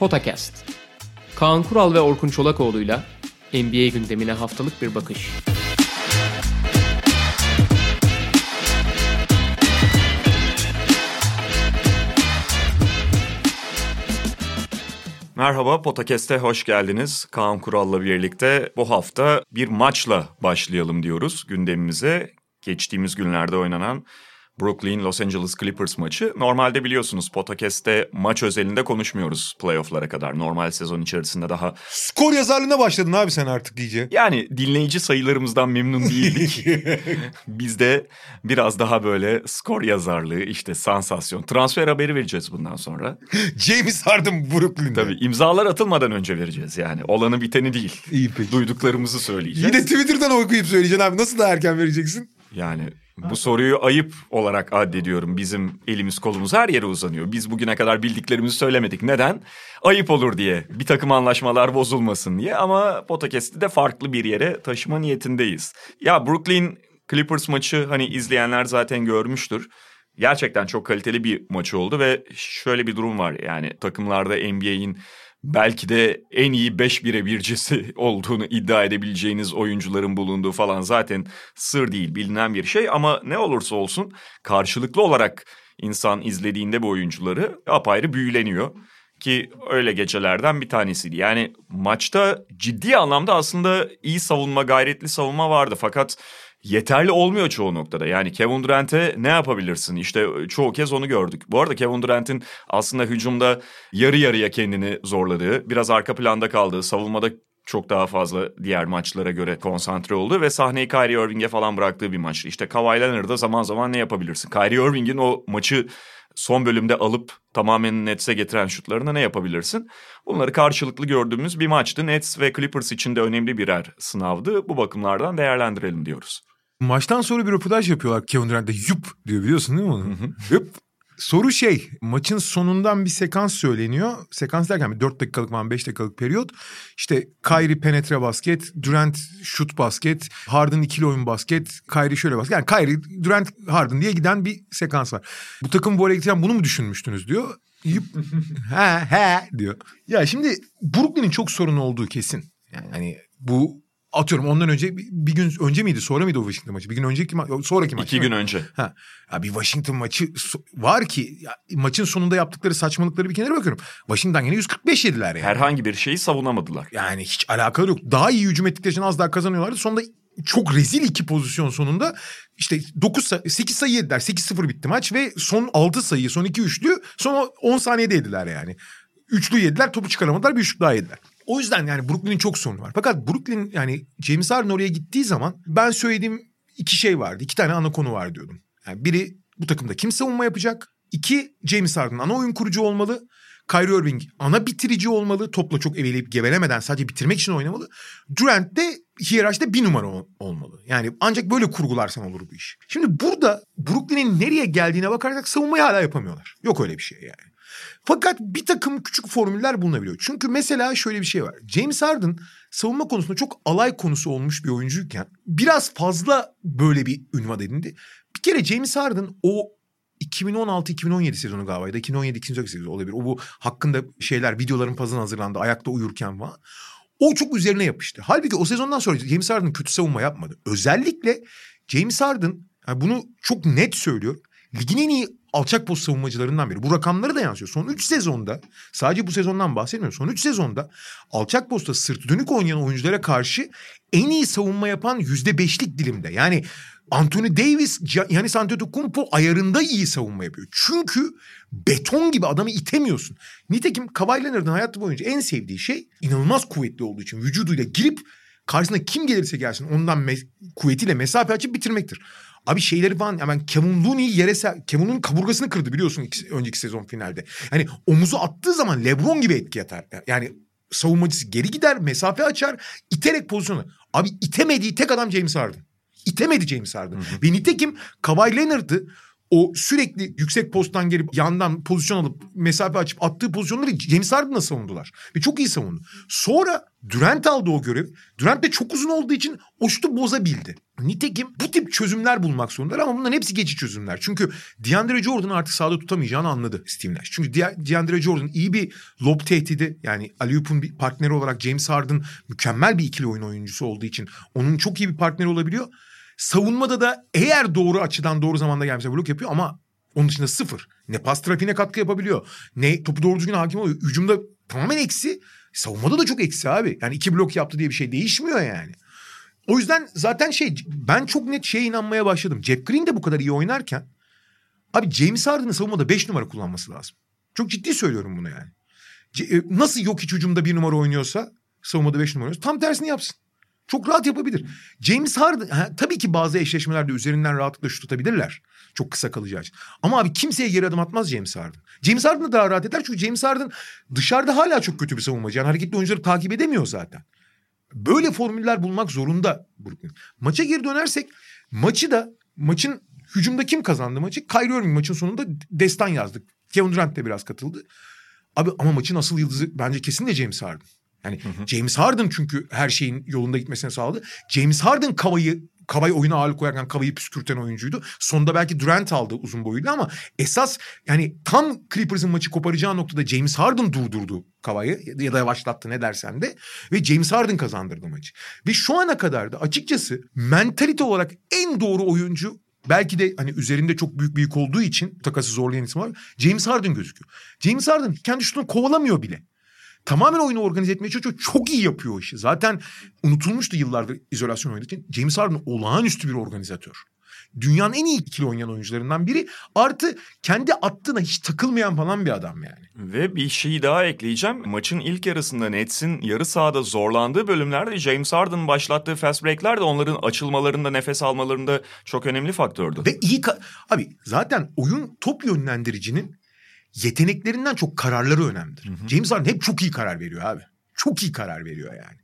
Potakast. Kaan Kural ve Orkun Çolakoğlu'yla NBA gündemine haftalık bir bakış. Merhaba, Potakest'e hoş geldiniz. Kaan Kural'la birlikte bu hafta bir maçla başlayalım diyoruz gündemimize. Geçtiğimiz günlerde oynanan Brooklyn Los Angeles Clippers maçı. Normalde biliyorsunuz podcast'te maç özelinde konuşmuyoruz playoff'lara kadar. Normal sezon içerisinde daha... Skor yazarlığına başladın abi sen artık iyice. Yani dinleyici sayılarımızdan memnun değildik. Biz de biraz daha böyle skor yazarlığı, işte sansasyon, transfer haberi vereceğiz bundan sonra. James Harden Brooklyn'de. Tabii imzalar atılmadan önce vereceğiz yani. Olanı biteni değil. İyi peki. Duyduklarımızı söyleyeceğiz. Yine Twitter'dan okuyup söyleyeceksin abi. Nasıl da erken vereceksin? Yani bu soruyu ayıp olarak addediyorum. Bizim elimiz kolumuz her yere uzanıyor. Biz bugüne kadar bildiklerimizi söylemedik. Neden? Ayıp olur diye. Bir takım anlaşmalar bozulmasın diye. Ama podcast'i de farklı bir yere taşıma niyetindeyiz. Ya Brooklyn Clippers maçı hani izleyenler zaten görmüştür. Gerçekten çok kaliteli bir maç oldu ve şöyle bir durum var. Yani takımlarda NBA'in belki de en iyi 5 birebircisi olduğunu iddia edebileceğiniz oyuncuların bulunduğu falan zaten sır değil bilinen bir şey. Ama ne olursa olsun karşılıklı olarak insan izlediğinde bu oyuncuları apayrı büyüleniyor. Ki öyle gecelerden bir tanesiydi. Yani maçta ciddi anlamda aslında iyi savunma, gayretli savunma vardı. Fakat yeterli olmuyor çoğu noktada. Yani Kevin Durant'e ne yapabilirsin? İşte çoğu kez onu gördük. Bu arada Kevin Durant'in aslında hücumda yarı yarıya kendini zorladığı, biraz arka planda kaldığı, savunmada çok daha fazla diğer maçlara göre konsantre oldu ve sahneyi Kyrie Irving'e falan bıraktığı bir maçtı. İşte Kawhi Leonard'da zaman zaman ne yapabilirsin? Kyrie Irving'in o maçı son bölümde alıp tamamen Nets'e getiren şutlarına ne yapabilirsin? Bunları karşılıklı gördüğümüz bir maçtı. Nets ve Clippers için de önemli birer sınavdı. Bu bakımlardan değerlendirelim diyoruz. Maçtan sonra bir röportaj yapıyorlar Kevin Durant'e yup diyor biliyorsun değil mi onu? yup. Soru şey maçın sonundan bir sekans söyleniyor. Sekans derken bir 4 dakikalık falan 5 dakikalık periyot. İşte Kyrie penetre basket, Durant şut basket, Harden ikili oyun basket, Kyrie şöyle basket. Yani Kyrie, Durant, Harden diye giden bir sekans var. Bu takım bu getiren bunu mu düşünmüştünüz diyor. Yup. he he diyor. Ya şimdi Brooklyn'in çok sorunu olduğu kesin. Yani hani bu atıyorum ondan önce bir, gün önce miydi sonra mıydı o Washington maçı? Bir gün önceki ma- sonraki maç. İki gün önce. Ha. Ya bir Washington maçı var ki ya, maçın sonunda yaptıkları saçmalıkları bir kenara bakıyorum. Washington yine 145 yediler yani. Herhangi bir şeyi savunamadılar. Yani hiç alakalı yok. Daha iyi hücum ettikleri için az daha kazanıyorlardı. Sonunda çok rezil iki pozisyon sonunda işte 9 sayı, 8 sayı yediler. 8-0 bitti maç ve son 6 sayı, son 2 üçlü son 10 saniyede yediler yani. Üçlü yediler, topu çıkaramadılar, bir üçlük daha yediler. O yüzden yani Brooklyn'in çok sorunu var. Fakat Brooklyn yani James Harden oraya gittiği zaman ben söylediğim iki şey vardı. İki tane ana konu var diyordum. Yani biri bu takımda kim savunma yapacak? İki James Harden ana oyun kurucu olmalı. Kyrie Irving ana bitirici olmalı. Topla çok eveleyip gevelemeden sadece bitirmek için oynamalı. Durant de hiyerarşide bir numara olmalı. Yani ancak böyle kurgularsan olur bu iş. Şimdi burada Brooklyn'in nereye geldiğine bakarsak savunmayı hala yapamıyorlar. Yok öyle bir şey yani. Fakat bir takım küçük formüller bulunabiliyor. Çünkü mesela şöyle bir şey var. James Harden savunma konusunda çok alay konusu olmuş bir oyuncuyken biraz fazla böyle bir ünvan edindi. Bir kere James Harden o 2016-2017 sezonu galiba ya da 2017-2018 sezonu olabilir. O bu hakkında şeyler videoların fazla hazırlandı ayakta uyurken falan. O çok üzerine yapıştı. Halbuki o sezondan sonra James Harden kötü savunma yapmadı. Özellikle James Harden yani bunu çok net söylüyor. Ligin en iyi alçak post savunmacılarından biri. Bu rakamları da yansıyor. Son 3 sezonda sadece bu sezondan bahsetmiyorum. Son 3 sezonda alçak posta sırt dönük oynayan oyunculara karşı en iyi savunma yapan %5'lik dilimde. Yani Anthony Davis, Giannis Antetokounmpo ayarında iyi savunma yapıyor. Çünkü beton gibi adamı itemiyorsun. Nitekim Kawhi Leonard'ın hayatı boyunca en sevdiği şey inanılmaz kuvvetli olduğu için vücuduyla girip karşısına kim gelirse gelsin ondan me- kuvvetiyle mesafe açıp bitirmektir. Abi şeyleri falan hemen Kevin Looney yere Kevin'in kaburgasını kırdı biliyorsun iki, önceki sezon finalde. Yani omuzu attığı zaman LeBron gibi etki yatar. Yani savunmacısı geri gider, mesafe açar, iterek pozisyonu. Abi itemediği tek adam James Harden. İtemedi James Harden. Hı hı. Ve nitekim Kawhi Leonard'ı o sürekli yüksek posttan gelip yandan pozisyon alıp mesafe açıp attığı pozisyonları James Harden'la savundular. Ve çok iyi savundu. Sonra Durant aldı o görevi. Durant de çok uzun olduğu için o şutu bozabildi. Nitekim bu tip çözümler bulmak zorundalar ama bunların hepsi geçici çözümler. Çünkü DeAndre Jordan'ı artık sahada tutamayacağını anladı Steve Nash. Çünkü DeAndre Jordan iyi bir lob tehdidi yani Aliyup'un bir partneri olarak James Harden mükemmel bir ikili oyun oyuncusu olduğu için onun çok iyi bir partneri olabiliyor. Savunmada da eğer doğru açıdan doğru zamanda gelmişse blok yapıyor ama onun dışında sıfır. Ne pas trafiğine katkı yapabiliyor. Ne topu doğru düzgün hakim oluyor. Hücumda tamamen eksi. Savunmada da çok eksi abi. Yani iki blok yaptı diye bir şey değişmiyor yani. O yüzden zaten şey ben çok net şeye inanmaya başladım. Jeff Green de bu kadar iyi oynarken abi James Harden'ın savunmada 5 numara kullanması lazım. Çok ciddi söylüyorum bunu yani. E, nasıl yok hiç hücumda bir numara oynuyorsa savunmada 5 numara oynuyorsa tam tersini yapsın. Çok rahat yapabilir. James Harden ha, tabii ki bazı eşleşmelerde üzerinden rahatlıkla şut tutabilirler. Çok kısa kalacağı için. Ama abi kimseye geri adım atmaz James Harden. James Harden da daha rahat eder çünkü James Harden dışarıda hala çok kötü bir savunmacı. Yani hareketli oyuncuları takip edemiyor zaten. Böyle formüller bulmak zorunda Brooklyn. Maça geri dönersek maçı da maçın hücumda kim kazandı maçı? Kyrie Irving maçın sonunda destan yazdık. Kevin Durant de biraz katıldı. Abi ama maçın asıl yıldızı bence kesin de James Harden. Yani hı hı. James Harden çünkü her şeyin yolunda gitmesini sağladı. James Harden Kavayı Kavay oyuna ağırlık koyarken Kavayı püskürten oyuncuydu. Sonunda belki Durant aldı uzun boyuyla ama esas yani tam Clippers'ın maçı koparacağı noktada James Harden durdurdu Kavayı ya da yavaşlattı ne dersen de ve James Harden kazandırdı maçı. Ve şu ana kadar da açıkçası mentalite olarak en doğru oyuncu belki de hani üzerinde çok büyük bir yük olduğu için takası zorlayan isim var. James Harden gözüküyor. James Harden kendi şutunu kovalamıyor bile tamamen oyunu organize etmeye çalışıyor. Çok iyi yapıyor o işi. Zaten unutulmuştu yıllardır izolasyon oynadığı için. James Harden olağanüstü bir organizatör. Dünyanın en iyi ikili oynayan oyuncularından biri. Artı kendi attığına hiç takılmayan falan bir adam yani. Ve bir şeyi daha ekleyeceğim. Maçın ilk yarısında Nets'in yarı sahada zorlandığı bölümlerde James Harden'ın başlattığı fast break'ler de onların açılmalarında, nefes almalarında çok önemli faktördü. Ve iyi abi zaten oyun top yönlendiricinin yeteneklerinden çok kararları önemlidir. Hı hı. James Harden hep çok iyi karar veriyor abi. Çok iyi karar veriyor yani.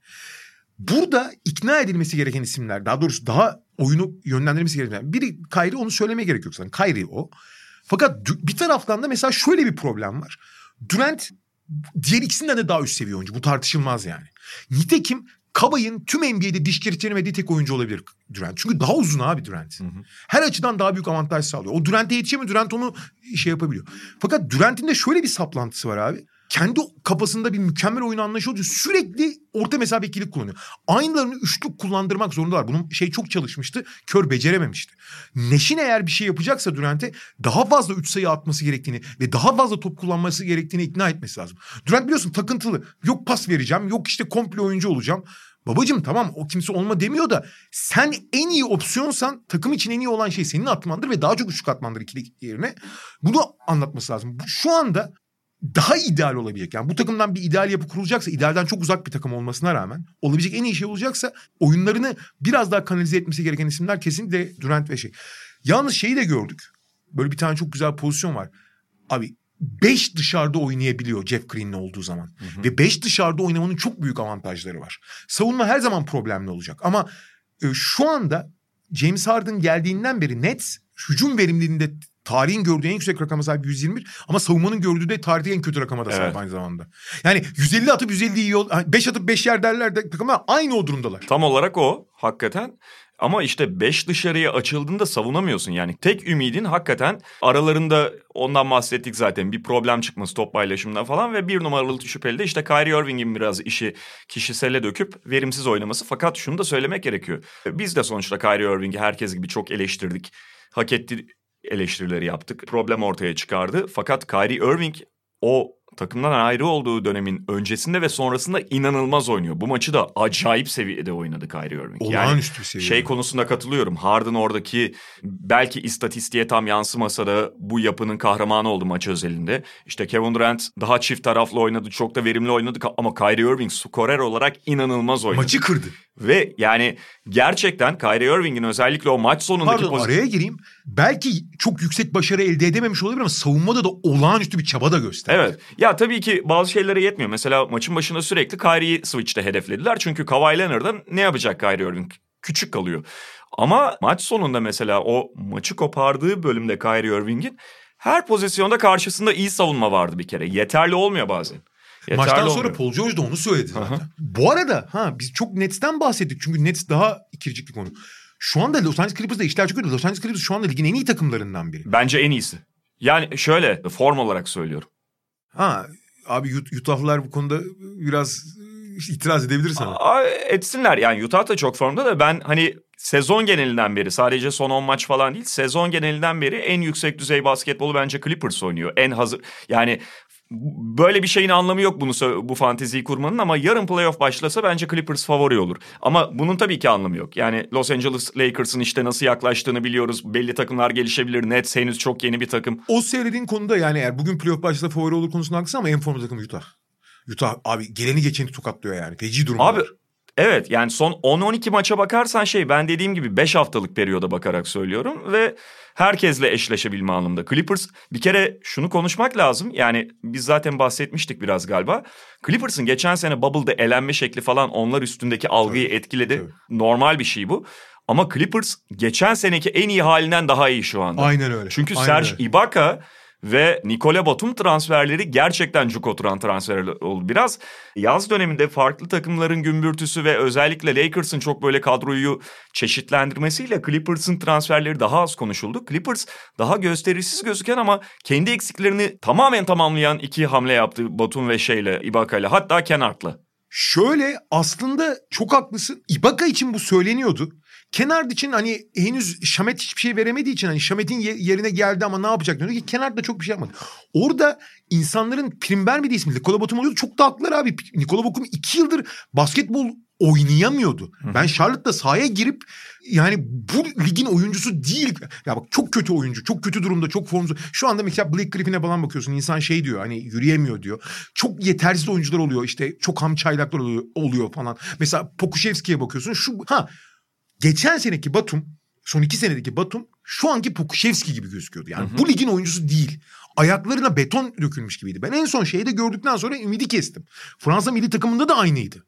Burada ikna edilmesi gereken isimler daha doğrusu daha oyunu yönlendirmesi gereken biri Kyrie onu söylemeye gerek yok zaten. Kyrie o. Fakat bir taraftan da mesela şöyle bir problem var. Durant diğer ikisinden de daha üst seviye oyuncu. Bu tartışılmaz yani. Nitekim Kabay'ın tüm NBA'de diş geçiremediği tek oyuncu olabilir Durant. Çünkü daha uzun abi Durant. Hı hı. Her açıdan daha büyük avantaj sağlıyor. O Durant'e yetişemiyor. Durant onu şey yapabiliyor. Fakat Durant'in de şöyle bir saplantısı var abi kendi kafasında bir mükemmel oyun anlayışı oluyor. Sürekli orta mesafe ikilik kullanıyor. Aynılarını üçlük kullandırmak zorundalar. Bunun şey çok çalışmıştı. Kör becerememişti. Neşin eğer bir şey yapacaksa Durant'e daha fazla üç sayı atması gerektiğini ve daha fazla top kullanması gerektiğini ikna etmesi lazım. Durant biliyorsun takıntılı. Yok pas vereceğim. Yok işte komple oyuncu olacağım. Babacım tamam o kimse olma demiyor da sen en iyi opsiyonsan takım için en iyi olan şey senin atmandır ve daha çok üçlük atmandır ikili yerine. Bunu anlatması lazım. Şu anda daha ideal olabilecek. Yani bu takımdan bir ideal yapı kurulacaksa, idealden çok uzak bir takım olmasına rağmen olabilecek en iyi şey olacaksa oyunlarını biraz daha kanalize etmesi gereken isimler kesinlikle Durant ve şey. Yalnız şeyi de gördük. Böyle bir tane çok güzel pozisyon var. Abi beş dışarıda oynayabiliyor Jeff Green'in olduğu zaman. Hı hı. Ve beş dışarıda oynamanın çok büyük avantajları var. Savunma her zaman problemli olacak. Ama e, şu anda James Harden geldiğinden beri Nets hücum verimliliğinde tarihin gördüğü en yüksek rakama sahip 121 ama savunmanın gördüğü de tarihin en kötü rakama da sahip evet. aynı zamanda. Yani 150 atıp 150 iyi ol 5 atıp 5 yer derler de takımlar aynı o durumdalar. Tam olarak o hakikaten. Ama işte 5 dışarıya açıldığında savunamıyorsun. Yani tek ümidin hakikaten aralarında ondan bahsettik zaten bir problem çıkması top paylaşımında falan ve bir numaralı şüpheli de işte Kyrie Irving'in biraz işi kişisele döküp verimsiz oynaması. Fakat şunu da söylemek gerekiyor. Biz de sonuçta Kyrie Irving'i herkes gibi çok eleştirdik. Hak etti eleştirileri yaptık. Problem ortaya çıkardı. Fakat Kyrie Irving o takımdan ayrı olduğu dönemin öncesinde ve sonrasında inanılmaz oynuyor. Bu maçı da acayip seviyede oynadı Kyrie Irving. Olağanüstü yani bir seviye. Şey konusunda katılıyorum. Harden oradaki belki istatistiğe tam yansımasa da bu yapının kahramanı oldu maç özelinde. İşte Kevin Durant daha çift taraflı oynadı. Çok da verimli oynadı ama Kyrie Irving skorer olarak inanılmaz oynadı. Maçı kırdı. Ve yani gerçekten Kyrie Irving'in özellikle o maç sonundaki Pardon pozisyon... araya gireyim. Belki çok yüksek başarı elde edememiş olabilir ama savunmada da olağanüstü bir çaba da gösterdi. Evet. Ya tabii ki bazı şeylere yetmiyor. Mesela maçın başında sürekli Kyrie'yi switch'te hedeflediler. Çünkü Kawhi Leonard'ın ne yapacak Kyrie Irving? Küçük kalıyor. Ama maç sonunda mesela o maçı kopardığı bölümde Kyrie Irving'in her pozisyonda karşısında iyi savunma vardı bir kere. Yeterli olmuyor bazen. Yeterli Maçtan sonra olmuyor. Paul George da onu söyledi zaten. Bu arada ha biz çok Nets'ten bahsettik. Çünkü Nets daha ikircik bir konu. Şu anda Los Angeles Clippers'da işler çok kötü. Los Angeles Clippers şu anda ligin en iyi takımlarından biri. Bence en iyisi. Yani şöyle form olarak söylüyorum. Ha abi Ut- Utah'lılar bu konuda biraz itiraz edebilir sana. Etsinler yani Utah da çok formda da ben hani sezon genelinden beri sadece son 10 maç falan değil sezon genelinden beri en yüksek düzey basketbolu bence Clippers oynuyor. En hazır yani böyle bir şeyin anlamı yok bunu bu fanteziyi kurmanın ama yarın playoff başlasa bence Clippers favori olur. Ama bunun tabii ki anlamı yok. Yani Los Angeles Lakers'ın işte nasıl yaklaştığını biliyoruz. Belli takımlar gelişebilir. Nets henüz çok yeni bir takım. O söylediğin konuda yani eğer bugün playoff başlasa favori olur konusunda haklısın ama en formda takım Utah. Utah abi geleni geçeni tokatlıyor yani. Feci durumda. Abi evet yani son 10-12 maça bakarsan şey ben dediğim gibi 5 haftalık periyoda bakarak söylüyorum ve herkesle eşleşebilme anlamında. Clippers bir kere şunu konuşmak lazım yani biz zaten bahsetmiştik biraz galiba. Clippers'ın geçen sene Bubble'da elenme şekli falan onlar üstündeki algıyı etkiledi. tabii. Normal bir şey bu. Ama Clippers geçen seneki en iyi halinden daha iyi şu anda. Aynen öyle. Çünkü Aynen Serge öyle. Ibaka ve Nikola Batum transferleri gerçekten cuk oturan transferler oldu. Biraz yaz döneminde farklı takımların gümbürtüsü ve özellikle Lakers'ın çok böyle kadroyu çeşitlendirmesiyle Clippers'ın transferleri daha az konuşuldu. Clippers daha gösterişsiz gözüken ama kendi eksiklerini tamamen tamamlayan iki hamle yaptı Batum ve şeyle Ibaka'yla hatta Kenard'la. Şöyle aslında çok haklısın. Ibaka için bu söyleniyordu. Kenard için hani henüz Şamet hiçbir şey veremediği için hani Şamet'in ye- yerine geldi ama ne yapacak diyordu ki Kenard da çok bir şey yapmadı. Orada insanların prim vermediği ismi Nikola Batum oluyordu. Çok da haklılar abi. Nikola Batum iki yıldır basketbol oynayamıyordu. Ben Charlotte'da sahaya girip yani bu ligin oyuncusu değil. Ya bak çok kötü oyuncu, çok kötü durumda, çok formsuz. Şu anda mesela Blake Griffin'e falan bakıyorsun. insan şey diyor hani yürüyemiyor diyor. Çok yetersiz oyuncular oluyor işte çok ham çaylaklar oluyor, oluyor falan. Mesela Pokuševski'ye bakıyorsun. Şu ha geçen seneki Batum son iki senedeki Batum şu anki Pokuševski gibi gözüküyordu. Yani bu ligin oyuncusu değil. Ayaklarına beton dökülmüş gibiydi. Ben en son şeyi de gördükten sonra ümidi kestim. Fransa milli takımında da aynıydı.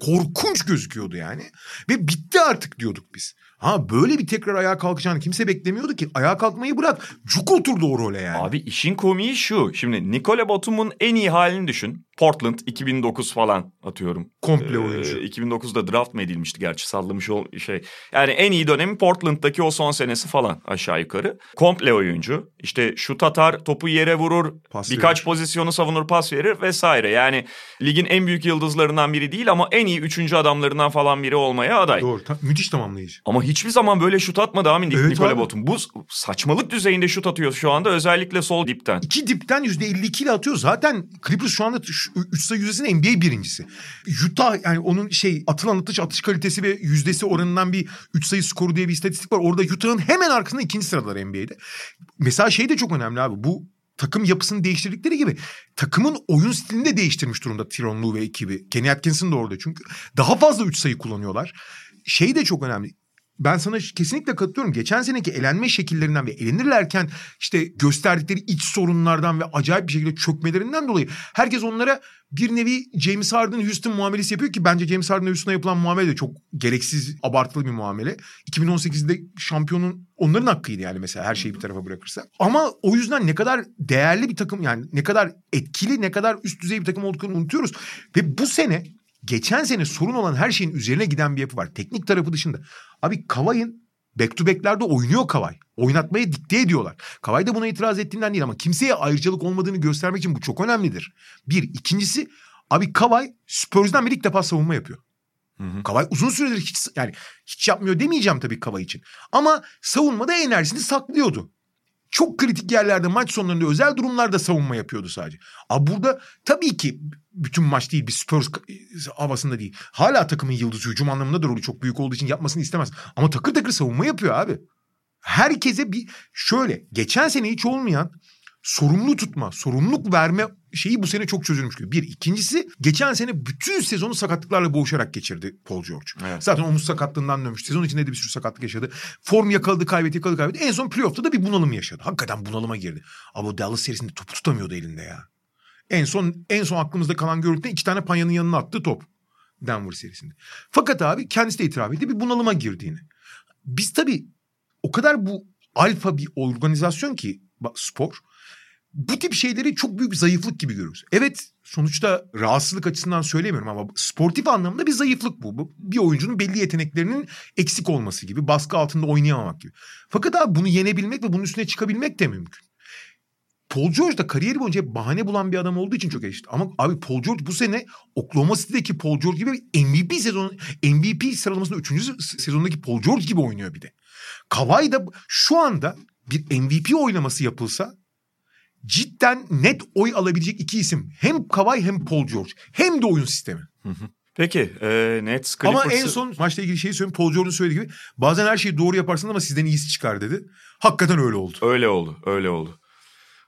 Korkunç gözüküyordu yani. Ve bitti artık diyorduk biz. Ha böyle bir tekrar ayağa kalkacağını kimse beklemiyordu ki. Ayağa kalkmayı bırak. Cuk oturdu o role yani. Abi işin komiği şu. Şimdi Nikola Batum'un en iyi halini düşün. Portland 2009 falan atıyorum. Komple Ee, oyuncu. 2009'da draft mı edilmişti gerçi sallamış ol şey. Yani en iyi dönemi Portland'daki o son senesi falan aşağı yukarı. Komple oyuncu. İşte şut atar, topu yere vurur, Pas birkaç verir. pozisyonu savunur, pas verir vesaire. Yani ligin en büyük yıldızlarından biri değil ama en iyi üçüncü adamlarından falan biri olmaya aday. Doğru. Ta- müthiş tamamlayıcı. Ama hiçbir zaman böyle şut atmadı abi Nik- Evet Nikola. Batum. Bu saçmalık düzeyinde şut atıyor şu anda özellikle sol dipten. İki dipten %52 ile atıyor. Zaten Clippers şu anda 3 sayı yüzdesinde NBA birincisi. Utah yani onun şey atılan atış atış kalitesi ve yüzdesi oranından bir 3 sayı skoru diye bir istatistik var. Orada Utah'ın hemen arkasında ikinci sıradalar NBA'de. Mesela şey de çok önemli abi. Bu takım yapısını değiştirdikleri gibi takımın oyun stilini de değiştirmiş durumda Tyronn Lue ve ekibi. Kenny Atkinson da orada çünkü. Daha fazla 3 sayı kullanıyorlar. Şey de çok önemli ben sana kesinlikle katılıyorum. Geçen seneki elenme şekillerinden ve elenirlerken işte gösterdikleri iç sorunlardan ve acayip bir şekilde çökmelerinden dolayı herkes onlara bir nevi James Harden Houston muamelesi yapıyor ki bence James Harden Houston'a yapılan muamele de çok gereksiz abartılı bir muamele. 2018'de şampiyonun onların hakkıydı yani mesela her şeyi bir tarafa bırakırsa. Ama o yüzden ne kadar değerli bir takım yani ne kadar etkili ne kadar üst düzey bir takım olduklarını unutuyoruz. Ve bu sene geçen sene sorun olan her şeyin üzerine giden bir yapı var. Teknik tarafı dışında. Abi Kavay'ın back to back'lerde oynuyor Kavay. Oynatmaya dikte ediyorlar. Kavay da buna itiraz ettiğinden değil ama kimseye ayrıcalık olmadığını göstermek için bu çok önemlidir. Bir. ikincisi abi Kavay Spurs'dan beri ilk defa savunma yapıyor. Kavay uzun süredir hiç yani hiç yapmıyor demeyeceğim tabii Kavay için. Ama savunmada enerjisini saklıyordu. Çok kritik yerlerde maç sonlarında özel durumlarda savunma yapıyordu sadece. Abi burada tabii ki bütün maç değil bir Spurs havasında değil. Hala takımın yıldızı hücum anlamında da rolü çok büyük olduğu için yapmasını istemez. Ama takır takır savunma yapıyor abi. Herkese bir şöyle geçen sene hiç olmayan sorumlu tutma, sorumluluk verme şeyi bu sene çok çözülmüş gibi. Bir. ikincisi geçen sene bütün sezonu sakatlıklarla boğuşarak geçirdi Paul George. Evet. Zaten omuz sakatlığından dönmüş. Sezon içinde de bir sürü sakatlık yaşadı. Form yakaladı, kaybetti, yakaladı, kaybetti. En son playoff'ta da bir bunalım yaşadı. Hakikaten bunalıma girdi. Ama o Dallas serisinde topu tutamıyordu elinde ya. En son en son aklımızda kalan görüntüde iki tane panyanın yanına attı top. Denver serisinde. Fakat abi kendisi de itiraf etti bir bunalıma girdiğini. biz tabii o kadar bu alfa bir organizasyon ki spor bu tip şeyleri çok büyük bir zayıflık gibi görüyoruz. Evet sonuçta rahatsızlık açısından söylemiyorum ama sportif anlamda bir zayıflık bu. Bir oyuncunun belli yeteneklerinin eksik olması gibi, baskı altında oynayamamak gibi. Fakat abi bunu yenebilmek ve bunun üstüne çıkabilmek de mümkün. Paul George da kariyeri boyunca hep bahane bulan bir adam olduğu için çok eleştirdi. Ama abi Paul George bu sene Oklahoma City'deki Paul George gibi MVP sezonu MVP sıralamasında 3. sezondaki Paul George gibi oynuyor bir de. Kawhi da şu anda bir MVP oylaması yapılsa cidden net oy alabilecek iki isim. Hem Kawhi hem Paul George. Hem de oyun sistemi. Peki e, Nets Clippers'ı... Ama en son maçla ilgili şeyi söyleyeyim. Paul George'un söylediği gibi bazen her şeyi doğru yaparsın ama sizden iyisi çıkar dedi. Hakikaten öyle oldu. Öyle oldu öyle oldu.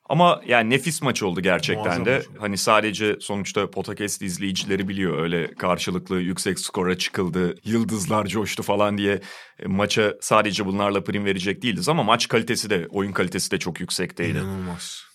Ama yani nefis maç oldu gerçekten Muazzam de. Maç Hani sadece sonuçta podcast izleyicileri biliyor öyle karşılıklı yüksek skora çıkıldı, yıldızlar coştu falan diye e, maça sadece bunlarla prim verecek değiliz ama maç kalitesi de, oyun kalitesi de çok yüksekteydi. İnanılmaz.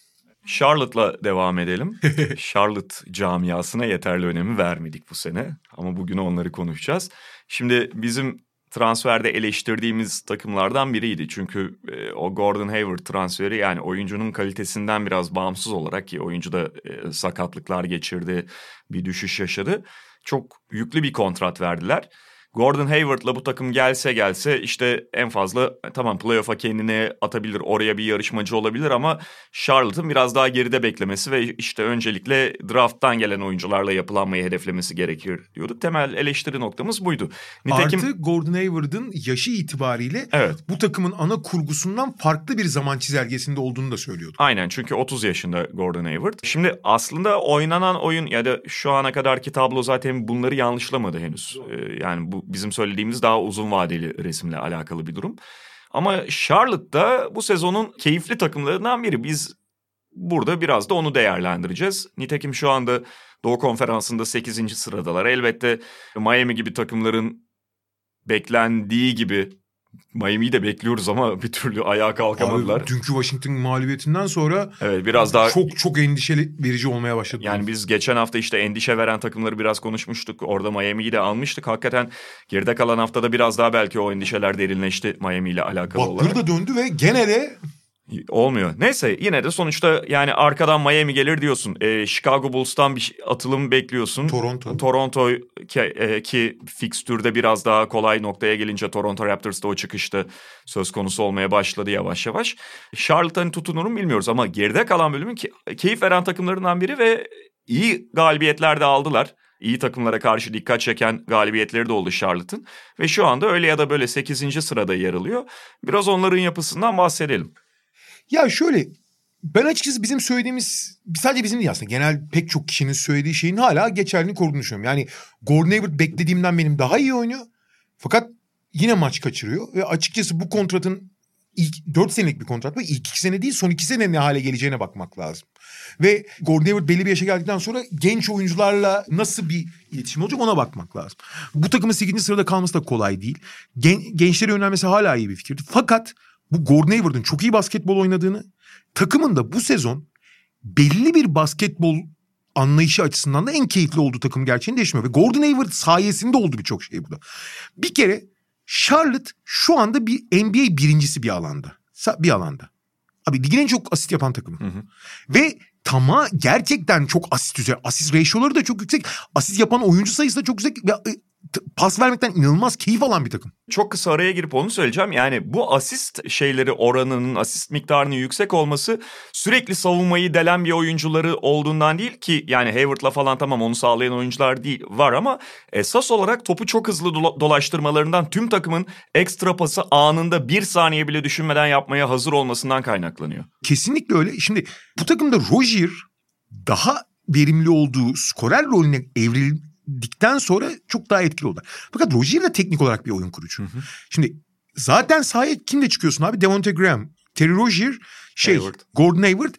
Charlotte'la devam edelim. Charlotte camiasına yeterli önemi vermedik bu sene ama bugün onları konuşacağız. Şimdi bizim transferde eleştirdiğimiz takımlardan biriydi. Çünkü e, o Gordon Hayward transferi yani oyuncunun kalitesinden biraz bağımsız olarak ki oyuncu da e, sakatlıklar geçirdi, bir düşüş yaşadı. Çok yüklü bir kontrat verdiler. Gordon Hayward'la bu takım gelse gelse işte en fazla e, tamam playoff'a kendini atabilir. Oraya bir yarışmacı olabilir ama Charlotte'ın biraz daha geride beklemesi ve işte öncelikle draft'tan gelen oyuncularla yapılanmayı hedeflemesi gerekir diyorduk. Temel eleştiri noktamız buydu. Nitekim... Artı Gordon Hayward'ın yaşı itibariyle evet. bu takımın ana kurgusundan farklı bir zaman çizelgesinde olduğunu da söylüyordu. Aynen çünkü 30 yaşında Gordon Hayward. Şimdi aslında oynanan oyun ya da şu ana kadarki tablo zaten bunları yanlışlamadı henüz. Ee, yani bu bizim söylediğimiz daha uzun vadeli resimle alakalı bir durum. Ama Charlotte da bu sezonun keyifli takımlarından biri. Biz burada biraz da onu değerlendireceğiz. Nitekim şu anda Doğu Konferansı'nda 8. sıradalar. Elbette Miami gibi takımların beklendiği gibi Miami'yi de bekliyoruz ama bir türlü ayağa kalkamadılar. Abi, dünkü Washington mağlubiyetinden sonra evet biraz daha çok çok endişeli verici olmaya başladı. Yani biz geçen hafta işte endişe veren takımları biraz konuşmuştuk. Orada Miami'yi de almıştık. Hakikaten geride kalan haftada biraz daha belki o endişeler derinleşti Miami ile alakalı Bak, olarak. Bak da döndü ve gene de Olmuyor. Neyse yine de sonuçta yani arkadan Miami gelir diyorsun. E, Chicago Bulls'tan bir atılım bekliyorsun. Toronto. Toronto ki, e, ki fikstürde biraz daha kolay noktaya gelince Toronto Raptors'ta o çıkışta söz konusu olmaya başladı yavaş yavaş. Charlotte'ın hani bilmiyoruz ama geride kalan bölümün ki, keyif veren takımlarından biri ve iyi galibiyetler de aldılar. İyi takımlara karşı dikkat çeken galibiyetleri de oldu Charlotte'ın. Ve şu anda öyle ya da böyle 8. sırada yer alıyor. Biraz onların yapısından bahsedelim. Ya şöyle ben açıkçası bizim söylediğimiz sadece bizim değil aslında genel pek çok kişinin söylediği şeyin hala geçerliliğini koruduğunu düşünüyorum. Yani Gordon Hayward beklediğimden benim daha iyi oynuyor. Fakat yine maç kaçırıyor ve açıkçası bu kontratın ilk 4 senelik bir kontrat ve ilk 2 sene değil son 2 sene ne hale geleceğine bakmak lazım. Ve Gordon Hayward belli bir yaşa geldikten sonra genç oyuncularla nasıl bir iletişim olacak ona bakmak lazım. Bu takımın 8. sırada kalması da kolay değil. Gen, gençlere yönelmesi hala iyi bir fikirdi. Fakat bu Gordon Hayward'ın çok iyi basketbol oynadığını, takımın da bu sezon belli bir basketbol anlayışı açısından da en keyifli olduğu takım gerçeğini değişmiyor. Ve Gordon Hayward sayesinde oldu birçok şey burada. Bir kere Charlotte şu anda bir NBA birincisi bir alanda. Bir alanda. Abi ligin en çok asist yapan takımı. Hı hı. Ve tama gerçekten çok asist üzeri. Asist ratio'ları da çok yüksek. Asist yapan oyuncu sayısı da çok yüksek. Ve e, pas vermekten inanılmaz keyif alan bir takım. Çok kısa araya girip onu söyleyeceğim. Yani bu asist şeyleri oranının asist miktarının yüksek olması sürekli savunmayı delen bir oyuncuları olduğundan değil ki yani Hayward'la falan tamam onu sağlayan oyuncular değil var ama esas olarak topu çok hızlı dolaştırmalarından tüm takımın ekstra pası anında bir saniye bile düşünmeden yapmaya hazır olmasından kaynaklanıyor. Kesinlikle öyle. Şimdi bu takımda Rozier daha verimli olduğu skorer rolüne evril, dikten sonra çok daha etkili oldular. Fakat Rozier de teknik olarak bir oyun kurucu. Hı hı. Şimdi zaten sahaya kimle çıkıyorsun abi? Devonte Graham, Terry Rozier, şey Hayward. Gordon Hayward.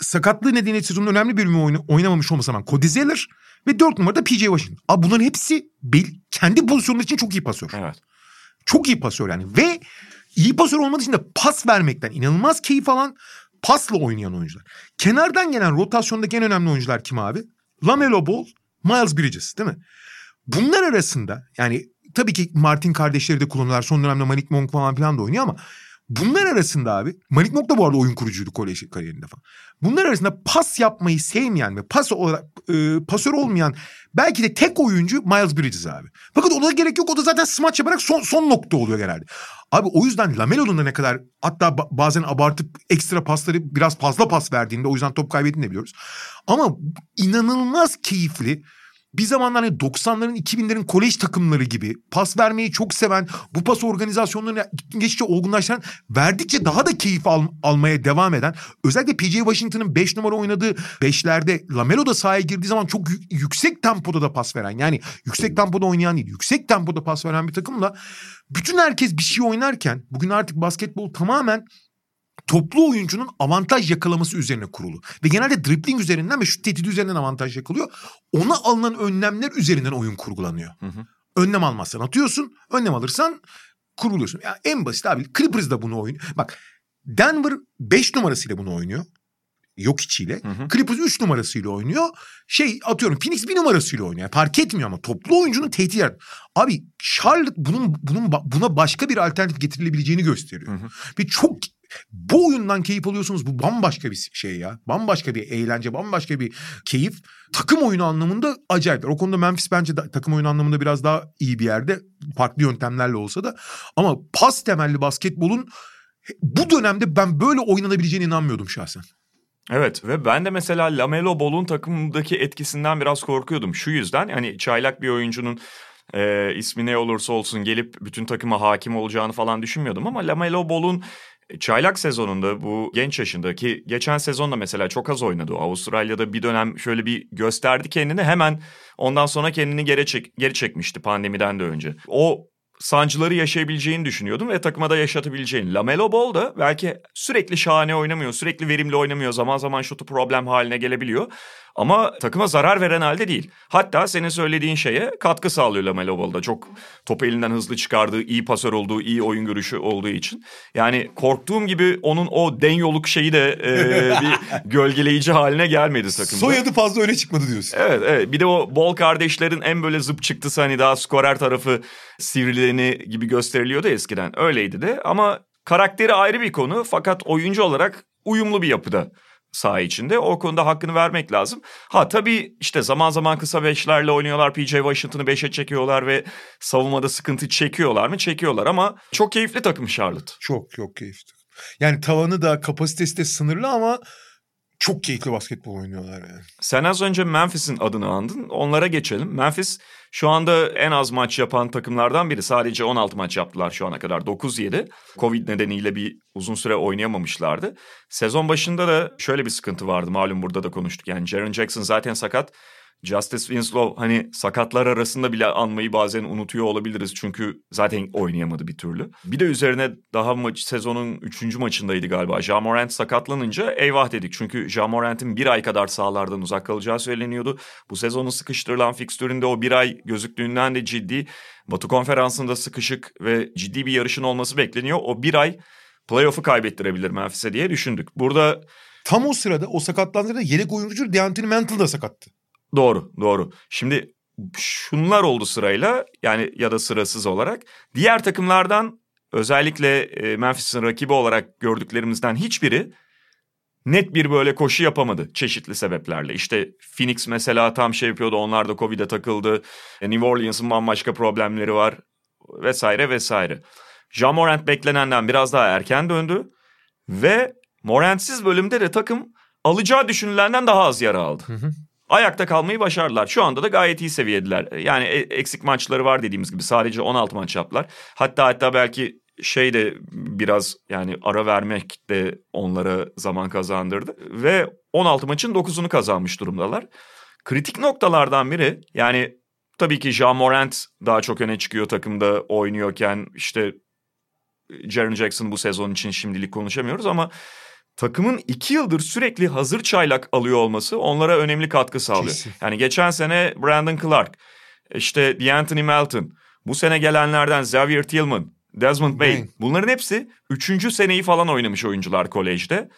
Sakatlığı nedeniyle sezonun önemli bölümü oyna, oynamamış olmasa rağmen Cody Zeller ve dört numarada PJ Washington. Abi bunların hepsi kendi pozisyonları için çok iyi pasör. Evet. Çok iyi pasör yani ve iyi pasör olmadığı için de pas vermekten inanılmaz keyif alan pasla oynayan oyuncular. Kenardan gelen rotasyondaki en önemli oyuncular kim abi? Lamelo Ball, Miles Bridges değil mi? Bunlar arasında yani tabii ki Martin kardeşleri de kullanıyorlar. Son dönemde Malik Monk falan filan da oynuyor ama bunlar arasında abi Malik Monk da bu arada oyun kurucuydu kolej kariyerinde falan. Bunlar arasında pas yapmayı sevmeyen ve pas olarak e, pasör olmayan belki de tek oyuncu Miles Bridges abi. Fakat ona gerek yok. O da zaten smaç yaparak son, son nokta oluyor genelde. Abi o yüzden Lamelo'nun da ne kadar hatta bazen abartıp ekstra pasları biraz fazla pas verdiğinde o yüzden top kaybettiğini biliyoruz. Ama inanılmaz keyifli bir zamanlar hani 90'ların 2000'lerin kolej takımları gibi pas vermeyi çok seven, bu pas organizasyonlarını geçtikçe olgunlaştıran, verdikçe daha da keyif al, almaya devam eden, özellikle PJ Washington'ın 5 numara oynadığı 5'lerde Lamelo da sahaya girdiği zaman çok yüksek tempoda da pas veren, yani yüksek tempoda oynayan değil, yüksek tempoda pas veren bir takımla bütün herkes bir şey oynarken bugün artık basketbol tamamen toplu oyuncunun avantaj yakalaması üzerine kurulu. Ve genelde dribbling üzerinden ve şu tehdit üzerinden avantaj yakalıyor. Ona alınan önlemler üzerinden oyun kurgulanıyor. Hı hı. Önlem almazsan atıyorsun, önlem alırsan kuruluyorsun. Ya en basit abi Clippers da bunu oynuyor. Bak Denver 5 numarasıyla bunu oynuyor. Yok içiyle. Hı hı. Clippers 3 numarasıyla oynuyor. Şey atıyorum Phoenix 1 numarasıyla oynuyor. Fark etmiyor ama toplu oyuncunun tehdit yer. Abi Charlotte bunun bunun buna başka bir alternatif getirilebileceğini gösteriyor. Hı hı. Ve çok bu oyundan keyif alıyorsunuz. Bu bambaşka bir şey ya. Bambaşka bir eğlence, bambaşka bir keyif. Takım oyunu anlamında acayip. O konuda Memphis bence da, takım oyunu anlamında biraz daha iyi bir yerde. Farklı yöntemlerle olsa da. Ama pas temelli basketbolun bu dönemde ben böyle oynanabileceğine inanmıyordum şahsen. Evet ve ben de mesela Lamelo Ball'un takımdaki etkisinden biraz korkuyordum. Şu yüzden hani çaylak bir oyuncunun e, ismi ne olursa olsun gelip bütün takıma hakim olacağını falan düşünmüyordum ama Lamelo Ball'un Çaylak sezonunda bu genç yaşındaki geçen sezonda mesela çok az oynadı. Avustralya'da bir dönem şöyle bir gösterdi kendini hemen ondan sonra kendini geri, çek, geri çekmişti pandemiden de önce. O sancıları yaşayabileceğini düşünüyordum ve takıma da yaşatabileceğini. Lamelo Ball da belki sürekli şahane oynamıyor, sürekli verimli oynamıyor. Zaman zaman şutu problem haline gelebiliyor. Ama takıma zarar veren halde değil. Hatta senin söylediğin şeye katkı sağlıyor Lamelo Ball'da. Çok topu elinden hızlı çıkardığı, iyi pasör olduğu, iyi oyun görüşü olduğu için. Yani korktuğum gibi onun o denyoluk şeyi de e, bir gölgeleyici haline gelmedi takımda. Soyadı fazla öne çıkmadı diyorsun. Evet, evet. Bir de o Ball kardeşlerin en böyle zıp çıktısı hani daha skorer tarafı sivrileni gibi gösteriliyordu eskiden. Öyleydi de ama karakteri ayrı bir konu fakat oyuncu olarak uyumlu bir yapıda saha içinde. O konuda hakkını vermek lazım. Ha tabii işte zaman zaman kısa beşlerle oynuyorlar. PJ Washington'ı beşe çekiyorlar ve savunmada sıkıntı çekiyorlar mı? Çekiyorlar ama çok keyifli takım Charlotte. Çok çok keyifli. Yani tavanı da kapasitesi de sınırlı ama çok keyifli basketbol oynuyorlar yani. Sen az önce Memphis'in adını andın. Onlara geçelim. Memphis şu anda en az maç yapan takımlardan biri. Sadece 16 maç yaptılar şu ana kadar. 9-7. Covid nedeniyle bir uzun süre oynayamamışlardı. Sezon başında da şöyle bir sıkıntı vardı. Malum burada da konuştuk. Yani Jaren Jackson zaten sakat. Justice Winslow hani sakatlar arasında bile anmayı bazen unutuyor olabiliriz. Çünkü zaten oynayamadı bir türlü. Bir de üzerine daha maç sezonun 3. maçındaydı galiba. Jamorant sakatlanınca eyvah dedik. Çünkü Jamorant'in bir ay kadar sahalardan uzak kalacağı söyleniyordu. Bu sezonun sıkıştırılan fikstüründe o bir ay gözüktüğünden de ciddi. Batı konferansında sıkışık ve ciddi bir yarışın olması bekleniyor. O bir ay playoff'u kaybettirebilir Memphis'e diye düşündük. Burada Tam o sırada o sakatlandığında yedek oyuncu Deontay Mantle da sakattı. Doğru, doğru. Şimdi şunlar oldu sırayla yani ya da sırasız olarak. Diğer takımlardan özellikle e, Memphis'in rakibi olarak gördüklerimizden hiçbiri net bir böyle koşu yapamadı çeşitli sebeplerle. İşte Phoenix mesela tam şey yapıyordu onlar da Covid'e takıldı. E, New Orleans'ın bambaşka problemleri var vesaire vesaire. Jean Morant beklenenden biraz daha erken döndü ve Morant'siz bölümde de takım alacağı düşünülenden daha az yara aldı. Hı hı ayakta kalmayı başardılar. Şu anda da gayet iyi seviyediler. Yani e, eksik maçları var dediğimiz gibi sadece 16 maç yaptılar. Hatta hatta belki şey de biraz yani ara vermek de onlara zaman kazandırdı. Ve 16 maçın 9'unu kazanmış durumdalar. Kritik noktalardan biri yani tabii ki Jean Morant daha çok öne çıkıyor takımda oynuyorken işte Jaren Jackson bu sezon için şimdilik konuşamıyoruz ama takımın iki yıldır sürekli hazır çaylak alıyor olması onlara önemli katkı sağlıyor. Kesin. Yani geçen sene Brandon Clark, işte D'Anthony Melton, bu sene gelenlerden Xavier Tillman, Desmond Bain. Bunların hepsi üçüncü seneyi falan oynamış oyuncular kolejde.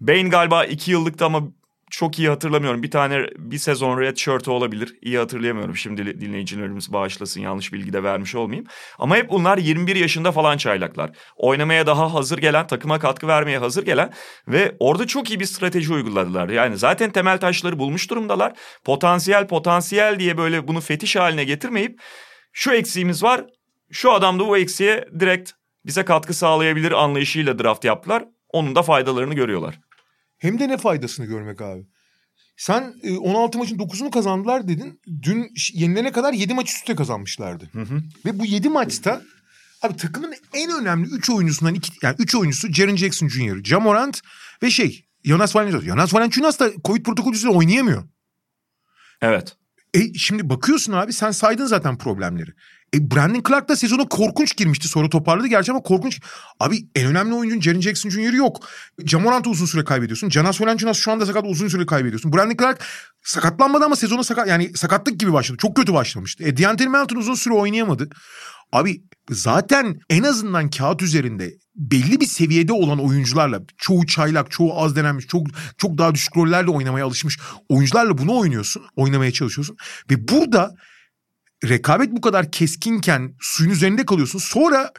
Bain galiba iki yıllıkta ama çok iyi hatırlamıyorum. Bir tane bir sezon red shirt olabilir. İyi hatırlayamıyorum. Şimdi dinleyicilerimiz bağışlasın yanlış bilgi de vermiş olmayayım. Ama hep bunlar 21 yaşında falan çaylaklar. Oynamaya daha hazır gelen, takıma katkı vermeye hazır gelen ve orada çok iyi bir strateji uyguladılar. Yani zaten temel taşları bulmuş durumdalar. Potansiyel potansiyel diye böyle bunu fetiş haline getirmeyip şu eksiğimiz var. Şu adam da bu eksiğe direkt bize katkı sağlayabilir anlayışıyla draft yaptılar. Onun da faydalarını görüyorlar. Hem de ne faydasını görmek abi. Sen 16 e, maçın 9'unu kazandılar dedin. Dün yenilene kadar 7 maç üstte kazanmışlardı. Hı hı. Ve bu 7 maçta abi takımın en önemli 3 oyuncusundan iki yani 3 oyuncusu Jaren Jackson Jr., Jamorant ve şey Jonas Valanciunas. Jonas Valanciunas da Covid protokolü oynayamıyor. Evet. E şimdi bakıyorsun abi sen saydın zaten problemleri. E Brandon Clark da sezona korkunç girmişti sonra toparladı gerçi ama korkunç. Abi en önemli oyuncun Jaren Jackson Jr. yok. Jamorant'ı uzun süre kaybediyorsun. Canas Valanciunas şu anda sakat uzun süre kaybediyorsun. Brandon Clark sakatlanmadı ama sezona sakat yani sakatlık gibi başladı. Çok kötü başlamıştı. E Deontay Melton uzun süre oynayamadı. Abi zaten en azından kağıt üzerinde belli bir seviyede olan oyuncularla çoğu çaylak, çoğu az denenmiş, çok çok daha düşük rollerle oynamaya alışmış oyuncularla bunu oynuyorsun, oynamaya çalışıyorsun ve burada rekabet bu kadar keskinken suyun üzerinde kalıyorsun. Sonra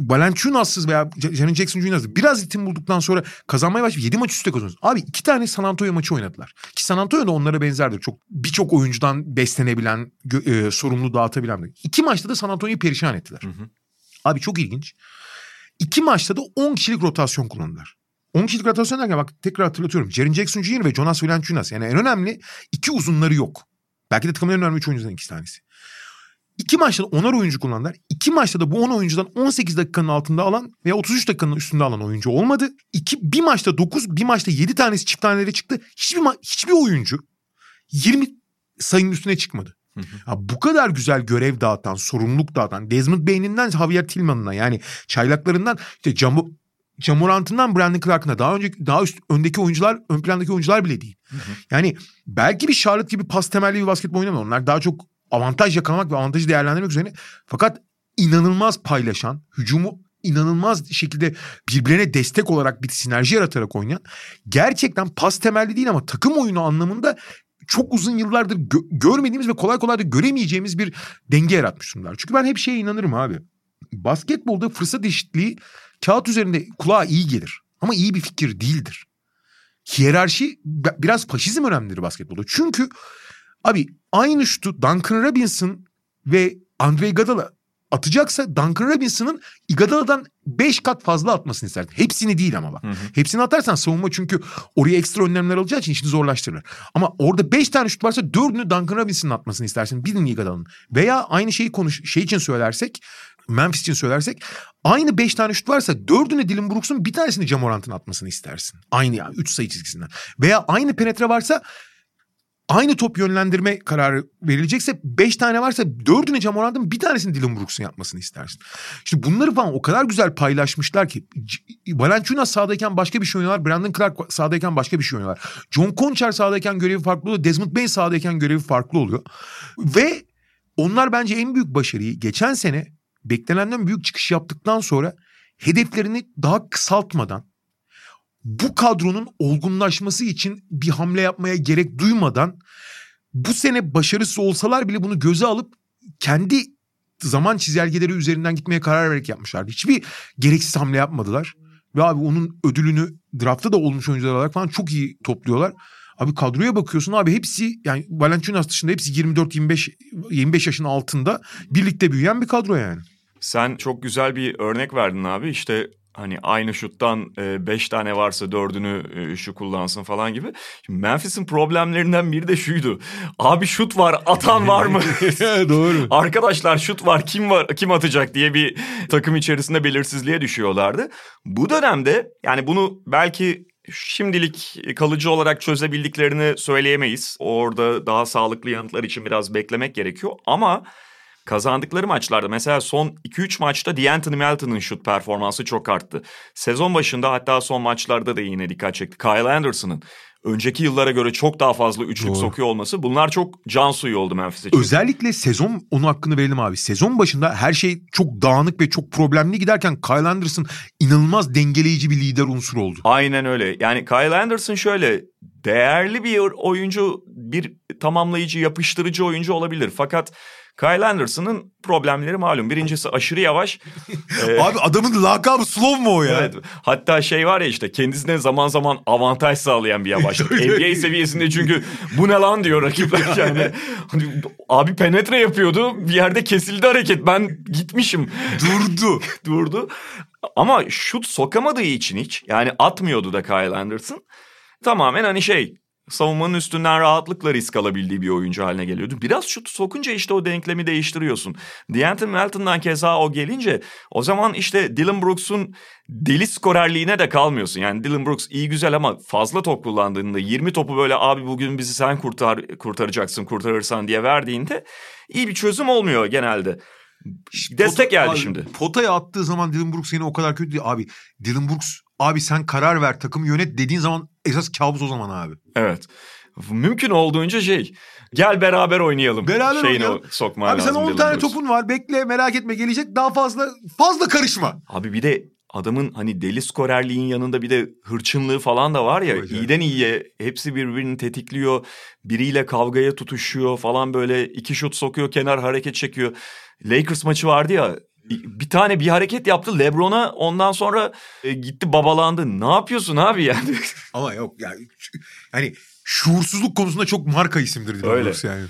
Valanciunas'sız veya Jaren Jackson Jr. biraz ritim bulduktan sonra kazanmaya başlayıp 7 maç üstte kazanıyorsun. Abi iki tane San Antonio maçı oynadılar. Ki San Antonio da onlara benzerdir. Çok birçok oyuncudan beslenebilen, e, sorumluluğu dağıtabilen. İki maçta da San Antonio'yu perişan ettiler. Hı hı. Abi çok ilginç. İki maçta da 10 kişilik rotasyon kullandılar. 10 kişilik rotasyon derken bak tekrar hatırlatıyorum. Jaren Jackson Jr. ve Jonas Valanciunas. Yani en önemli iki uzunları yok. Belki de takımın en önemli üç oyuncudan ikisi tanesi. İki maçta da 10'ar oyuncu kullandılar. İki maçta da bu 10 oyuncudan 18 dakikanın altında alan veya 33 dakikanın üstünde alan oyuncu olmadı. İki, bir maçta 9, bir maçta 7 tanesi çift tanelere çıktı. Hiçbir, hiçbir oyuncu 20 sayının üstüne çıkmadı. Hı Ya bu kadar güzel görev dağıtan, sorumluluk dağıtan, Desmond Bain'inden Javier Tillman'ına yani çaylaklarından işte Camu, Camorant'ından Brandon Clark'ına daha önce daha üst, öndeki oyuncular ön plandaki oyuncular bile değil. Hı hı. Yani belki bir Charlotte gibi pas temelli bir basketbol oynamıyor. Onlar daha çok avantaj yakalamak ve avantajı değerlendirmek üzerine. Fakat inanılmaz paylaşan, hücumu inanılmaz şekilde birbirine destek olarak bir sinerji yaratarak oynayan gerçekten pas temelli değil ama takım oyunu anlamında çok uzun yıllardır gö- görmediğimiz ve kolay kolay da göremeyeceğimiz bir denge yaratmış durumlar. Çünkü ben hep şeye inanırım abi. Basketbolda fırsat eşitliği kağıt üzerinde kulağa iyi gelir. Ama iyi bir fikir değildir. Hiyerarşi biraz faşizm önemlidir basketbolda. Çünkü abi aynı şutu Duncan Robinson ve Andre Iguodala atacaksa Duncan Robinson'ın Iguodala'dan 5 kat fazla atmasını isterdim. Hepsini değil ama bak. Hı hı. Hepsini atarsan savunma çünkü oraya ekstra önlemler alacağı için işini zorlaştırır. Ama orada 5 tane şut varsa 4'ünü Duncan Robinson'ın atmasını istersin. Birini Iguodala'nın. Veya aynı şeyi konuş şey için söylersek Memphis için söylersek aynı 5 tane şut varsa 4'ünü Dylan Brooks'un bir tanesini Jamorant'ın atmasını istersin. Aynı ya 3 sayı çizgisinden. Veya aynı penetre varsa aynı top yönlendirme kararı verilecekse 5 tane varsa 4'üne Camorant'ın bir tanesini Dylan Brooks'un yapmasını istersin. İşte bunları falan o kadar güzel paylaşmışlar ki Valanciunas sahadayken başka bir şey oynuyorlar. Brandon Clark sahadayken başka bir şey oynuyorlar. John Conchar sahadayken görevi farklı oluyor. Desmond Bain sahadayken görevi farklı oluyor. Ve onlar bence en büyük başarıyı geçen sene beklenenden büyük çıkış yaptıktan sonra hedeflerini daha kısaltmadan bu kadronun olgunlaşması için bir hamle yapmaya gerek duymadan bu sene başarısız olsalar bile bunu göze alıp kendi zaman çizelgeleri üzerinden gitmeye karar vererek yapmışlardı. Hiçbir gereksiz hamle yapmadılar. Ve abi onun ödülünü draftta da olmuş oyuncular olarak falan çok iyi topluyorlar. Abi kadroya bakıyorsun abi hepsi yani Valanciunas dışında hepsi 24-25 25 yaşın altında birlikte büyüyen bir kadro yani. Sen çok güzel bir örnek verdin abi. İşte hani aynı şuttan 5 e, tane varsa dördünü e, şu kullansın falan gibi. Şimdi Memphis'in problemlerinden biri de şuydu. Abi şut var, atan var mı? Doğru. Arkadaşlar şut var, kim var, kim atacak diye bir takım içerisinde belirsizliğe düşüyorlardı. Bu dönemde yani bunu belki şimdilik kalıcı olarak çözebildiklerini söyleyemeyiz. Orada daha sağlıklı yanıtlar için biraz beklemek gerekiyor ama kazandıkları maçlarda mesela son 2-3 maçta D'Anthony Melton'ın şut performansı çok arttı. Sezon başında hatta son maçlarda da yine dikkat çekti. Kyle Anderson'ın önceki yıllara göre çok daha fazla üçlük Doğru. sokuyor olması bunlar çok can suyu oldu Memphis için. Özellikle sezon onun hakkını verelim abi. Sezon başında her şey çok dağınık ve çok problemli giderken Kyle Anderson inanılmaz dengeleyici bir lider unsur oldu. Aynen öyle. Yani Kyle Anderson şöyle değerli bir oyuncu, bir tamamlayıcı, yapıştırıcı oyuncu olabilir. Fakat Kyle Anderson'ın problemleri malum. Birincisi aşırı yavaş. ee, Abi adamın lakabı slow mu o ya? Evet. Hatta şey var ya işte kendisine zaman zaman avantaj sağlayan bir yavaşlık. NBA seviyesinde çünkü bu ne lan diyor rakipler yani. Hani, abi penetre yapıyordu bir yerde kesildi hareket ben gitmişim. Durdu. Durdu. Ama şut sokamadığı için hiç yani atmıyordu da Kyle Anderson. Tamamen hani şey savunmanın üstünden rahatlıkla risk alabildiği bir oyuncu haline geliyordu. Biraz şut sokunca işte o denklemi değiştiriyorsun. D'Anton Melton'dan keza o gelince o zaman işte Dylan Brooks'un deli skorerliğine de kalmıyorsun. Yani Dylan Brooks iyi güzel ama fazla top kullandığında 20 topu böyle abi bugün bizi sen kurtar kurtaracaksın kurtarırsan diye verdiğinde iyi bir çözüm olmuyor genelde. Destek geldi abi, şimdi. Potaya attığı zaman Dylan Brooks yine o kadar kötü değil. Abi Dylan Brooks abi sen karar ver takımı yönet dediğin zaman esas kabus o zaman abi. Evet. Mümkün olduğunca şey gel beraber oynayalım. Beraber Şeyini oynayalım. Sokman abi sen 10 tane topun var bekle merak etme gelecek daha fazla fazla karışma. Abi bir de adamın hani deli skorerliğin yanında bir de hırçınlığı falan da var ya evet. iyiden iyiye hepsi birbirini tetikliyor. Biriyle kavgaya tutuşuyor falan böyle iki şut sokuyor kenar hareket çekiyor. Lakers maçı vardı ya bir tane bir hareket yaptı Lebron'a ondan sonra e, gitti babalandı. Ne yapıyorsun abi yani? Ama yok yani hani şuursuzluk konusunda çok marka isimdir Öyle. yani.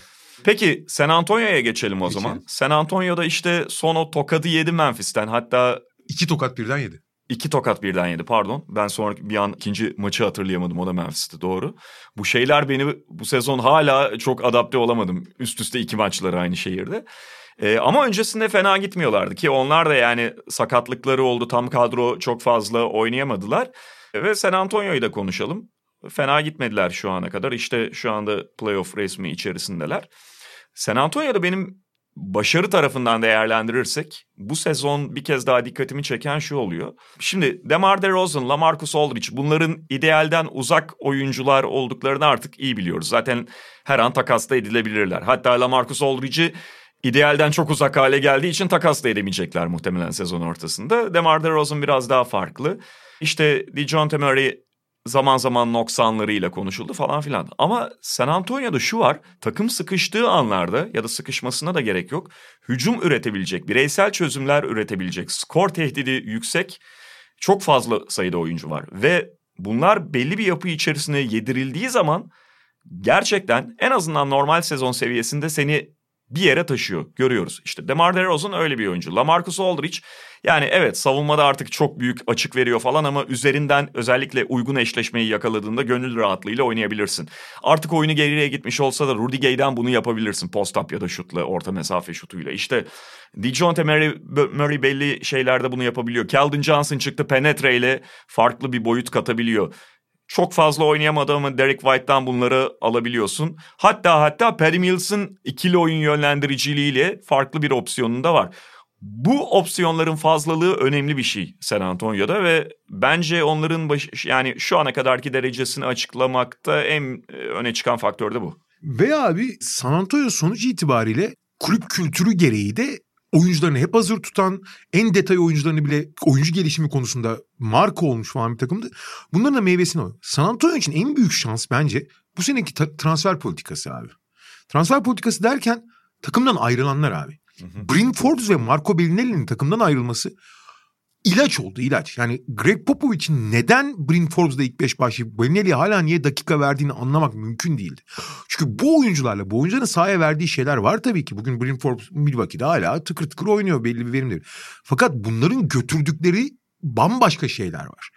Peki San Antonio'ya geçelim o Geçelim. zaman. San Antonio'da işte son o tokadı yedi Memphis'ten. Hatta iki tokat birden yedi. İki tokat birden yedi pardon. Ben sonra bir an ikinci maçı hatırlayamadım o da Memphis'ti doğru. Bu şeyler beni bu sezon hala çok adapte olamadım. Üst üste iki maçları aynı şehirde. Ee, ama öncesinde fena gitmiyorlardı ki onlar da yani sakatlıkları oldu. Tam kadro çok fazla oynayamadılar. Ve San Antonio'yu da konuşalım. Fena gitmediler şu ana kadar. İşte şu anda playoff resmi içerisindeler. San Antonio'da benim başarı tarafından değerlendirirsek bu sezon bir kez daha dikkatimi çeken şu oluyor. Şimdi DeMar DeRozan, LaMarcus Aldridge bunların idealden uzak oyuncular olduklarını artık iyi biliyoruz. Zaten her an takasta edilebilirler. Hatta LaMarcus Aldridge'i idealden çok uzak hale geldiği için takas da edemeyecekler muhtemelen sezon ortasında. DeMar DeRozan biraz daha farklı. İşte DeJounte Murray zaman zaman noksanlarıyla konuşuldu falan filan. Ama San Antonio'da şu var. Takım sıkıştığı anlarda ya da sıkışmasına da gerek yok. Hücum üretebilecek, bireysel çözümler üretebilecek, skor tehdidi yüksek çok fazla sayıda oyuncu var. Ve bunlar belli bir yapı içerisine yedirildiği zaman gerçekten en azından normal sezon seviyesinde seni bir yere taşıyor. Görüyoruz. İşte DeMar DeRozan öyle bir oyuncu. LaMarcus Aldridge yani evet savunmada artık çok büyük açık veriyor falan ama üzerinden özellikle uygun eşleşmeyi yakaladığında gönül rahatlığıyla oynayabilirsin. Artık oyunu geriye gitmiş olsa da Rudy Gay'den bunu yapabilirsin. Post-up ya da şutla, orta mesafe şutuyla. İşte DeJounte Murray, Murray belli şeylerde bunu yapabiliyor. Keldon Johnson çıktı penetreyle farklı bir boyut katabiliyor çok fazla oynayamadı ama Derek White'dan bunları alabiliyorsun. Hatta hatta Patty Mills'ın ikili oyun yönlendiriciliğiyle farklı bir opsiyonun da var. Bu opsiyonların fazlalığı önemli bir şey San Antonio'da ve bence onların baş, yani şu ana kadarki derecesini açıklamakta en e, öne çıkan faktör de bu. Ve abi San Antonio sonuç itibariyle kulüp kültürü gereği de oyuncularını hep hazır tutan, en detay oyuncularını bile oyuncu gelişimi konusunda marka olmuş falan bir takımdı. Bunların da meyvesini o. San Antonio için en büyük şans bence bu seneki transfer politikası abi. Transfer politikası derken takımdan ayrılanlar abi. Hı hı. Bryn Forbes ve Marco Bellinelli'nin takımdan ayrılması ilaç oldu ilaç. Yani Greg Popovich'in neden Bryn Forbes'da ilk beş başlayıp Bellinelli'ye hala niye dakika verdiğini anlamak mümkün değildi. Çünkü bu oyuncularla bu oyuncuların sahaya verdiği şeyler var tabii ki. Bugün Bryn Forbes Milwaukee'de hala tıkır tıkır oynuyor belli bir verimleri. Fakat bunların götürdükleri bambaşka şeyler var.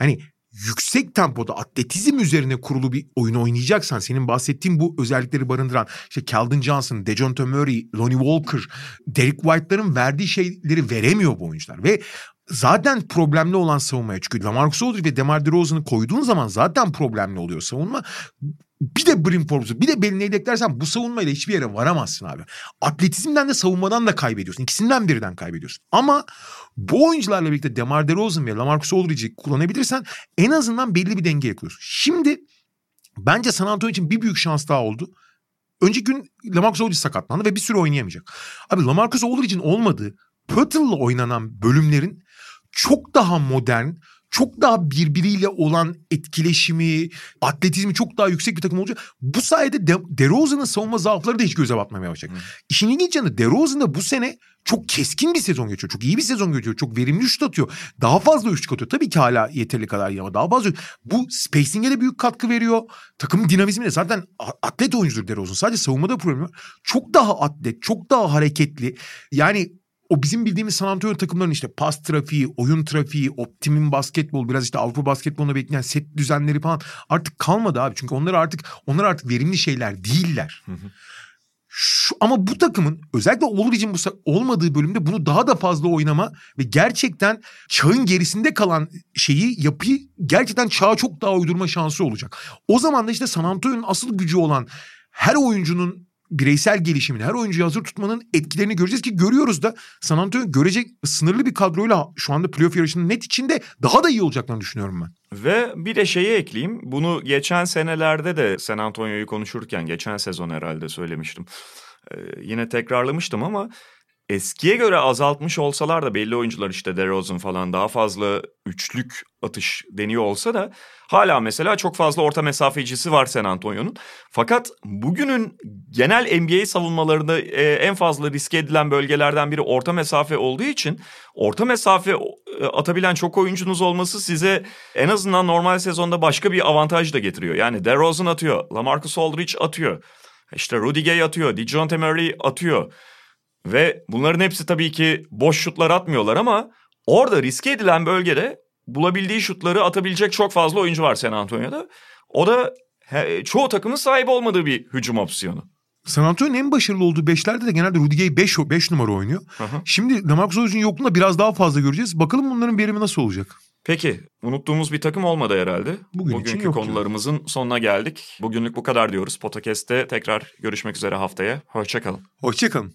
Yani yüksek tempoda atletizm üzerine kurulu bir oyun oynayacaksan senin bahsettiğin bu özellikleri barındıran işte Keldon Johnson, Dejounte Murray, Lonnie Walker, Derek White'ların verdiği şeyleri veremiyor bu oyuncular ve zaten problemli olan savunmaya çünkü Lamarcus Aldridge ve DeMar DeRozan'ı koyduğun zaman zaten problemli oluyor savunma. Bir de Brim Forbes'u bir de Bellin'i eklersen bu savunmayla hiçbir yere varamazsın abi. Atletizmden de savunmadan da kaybediyorsun. İkisinden birinden kaybediyorsun. Ama bu oyuncularla birlikte DeMar DeRozan ve Lamarcus Aldridge'i kullanabilirsen en azından belli bir denge yakıyorsun. Şimdi bence San Antonio için bir büyük şans daha oldu. Önceki gün Lamarcus Aldridge sakatlandı ve bir süre oynayamayacak. Abi Lamarcus Aldridge'in olmadığı Pöttle'la oynanan bölümlerin çok daha modern, çok daha birbiriyle olan etkileşimi, atletizmi çok daha yüksek bir takım olacak. Bu sayede De DeRozan'ın savunma zaafları da hiç göze batmamaya başlayacak. Hmm. İşin ilginç yanı DeRozan da bu sene çok keskin bir sezon geçiyor. Çok iyi bir sezon geçiyor. Çok verimli şut atıyor. Daha fazla üçlük atıyor. Tabii ki hala yeterli kadar ama daha fazla. Bu spacing'e de büyük katkı veriyor. Takımın dinamizmine zaten atlet oyuncudur DeRozan. Sadece savunmada problem var. Çok daha atlet, çok daha hareketli. Yani o bizim bildiğimiz San Antonio takımların işte pas trafiği, oyun trafiği, optimum basketbol, biraz işte Avrupa basketboluna bekleyen set düzenleri falan artık kalmadı abi. Çünkü onlar artık onlar artık verimli şeyler değiller. Hı hı. Şu, ama bu takımın özellikle Olbrich'in bu olmadığı bölümde bunu daha da fazla oynama ve gerçekten çağın gerisinde kalan şeyi yapıyı gerçekten çağa çok daha uydurma şansı olacak. O zaman da işte San Antonio'nun asıl gücü olan her oyuncunun bireysel gelişimin, her oyuncuyu hazır tutmanın etkilerini göreceğiz ki görüyoruz da San Antonio görecek sınırlı bir kadroyla şu anda playoff yarışının net içinde daha da iyi olacaklarını düşünüyorum ben. Ve bir de şeyi ekleyeyim. Bunu geçen senelerde de San Antonio'yu konuşurken geçen sezon herhalde söylemiştim. Ee, yine tekrarlamıştım ama eskiye göre azaltmış olsalar da belli oyuncular işte DeRozan falan daha fazla üçlük atış deniyor olsa da hala mesela çok fazla orta mesafecisi var San Antonio'nun. Fakat bugünün genel NBA savunmalarında e, en fazla riske edilen bölgelerden biri orta mesafe olduğu için orta mesafe e, atabilen çok oyuncunuz olması size en azından normal sezonda başka bir avantaj da getiriyor. Yani DeRozan atıyor, LaMarcus Aldridge atıyor. İşte Rudy Gay atıyor, DeJounte Murray atıyor. Ve bunların hepsi tabii ki boş şutlar atmıyorlar ama orada riske edilen bölgede bulabildiği şutları atabilecek çok fazla oyuncu var San Antonio'da. O da he, çoğu takımın sahip olmadığı bir hücum opsiyonu. San Antonio'nun en başarılı olduğu beşlerde de genelde Rudy Gay 5 5 numara oynuyor. Hı. Şimdi Lamarcus Aldridge'in yokluğunda biraz daha fazla göreceğiz. Bakalım bunların verimi nasıl olacak? Peki unuttuğumuz bir takım olmadı herhalde. Bugün Bugünkü konularımızın diyor. sonuna geldik. Bugünlük bu kadar diyoruz. Podcast'te tekrar görüşmek üzere haftaya. Hoşçakalın. Hoşçakalın.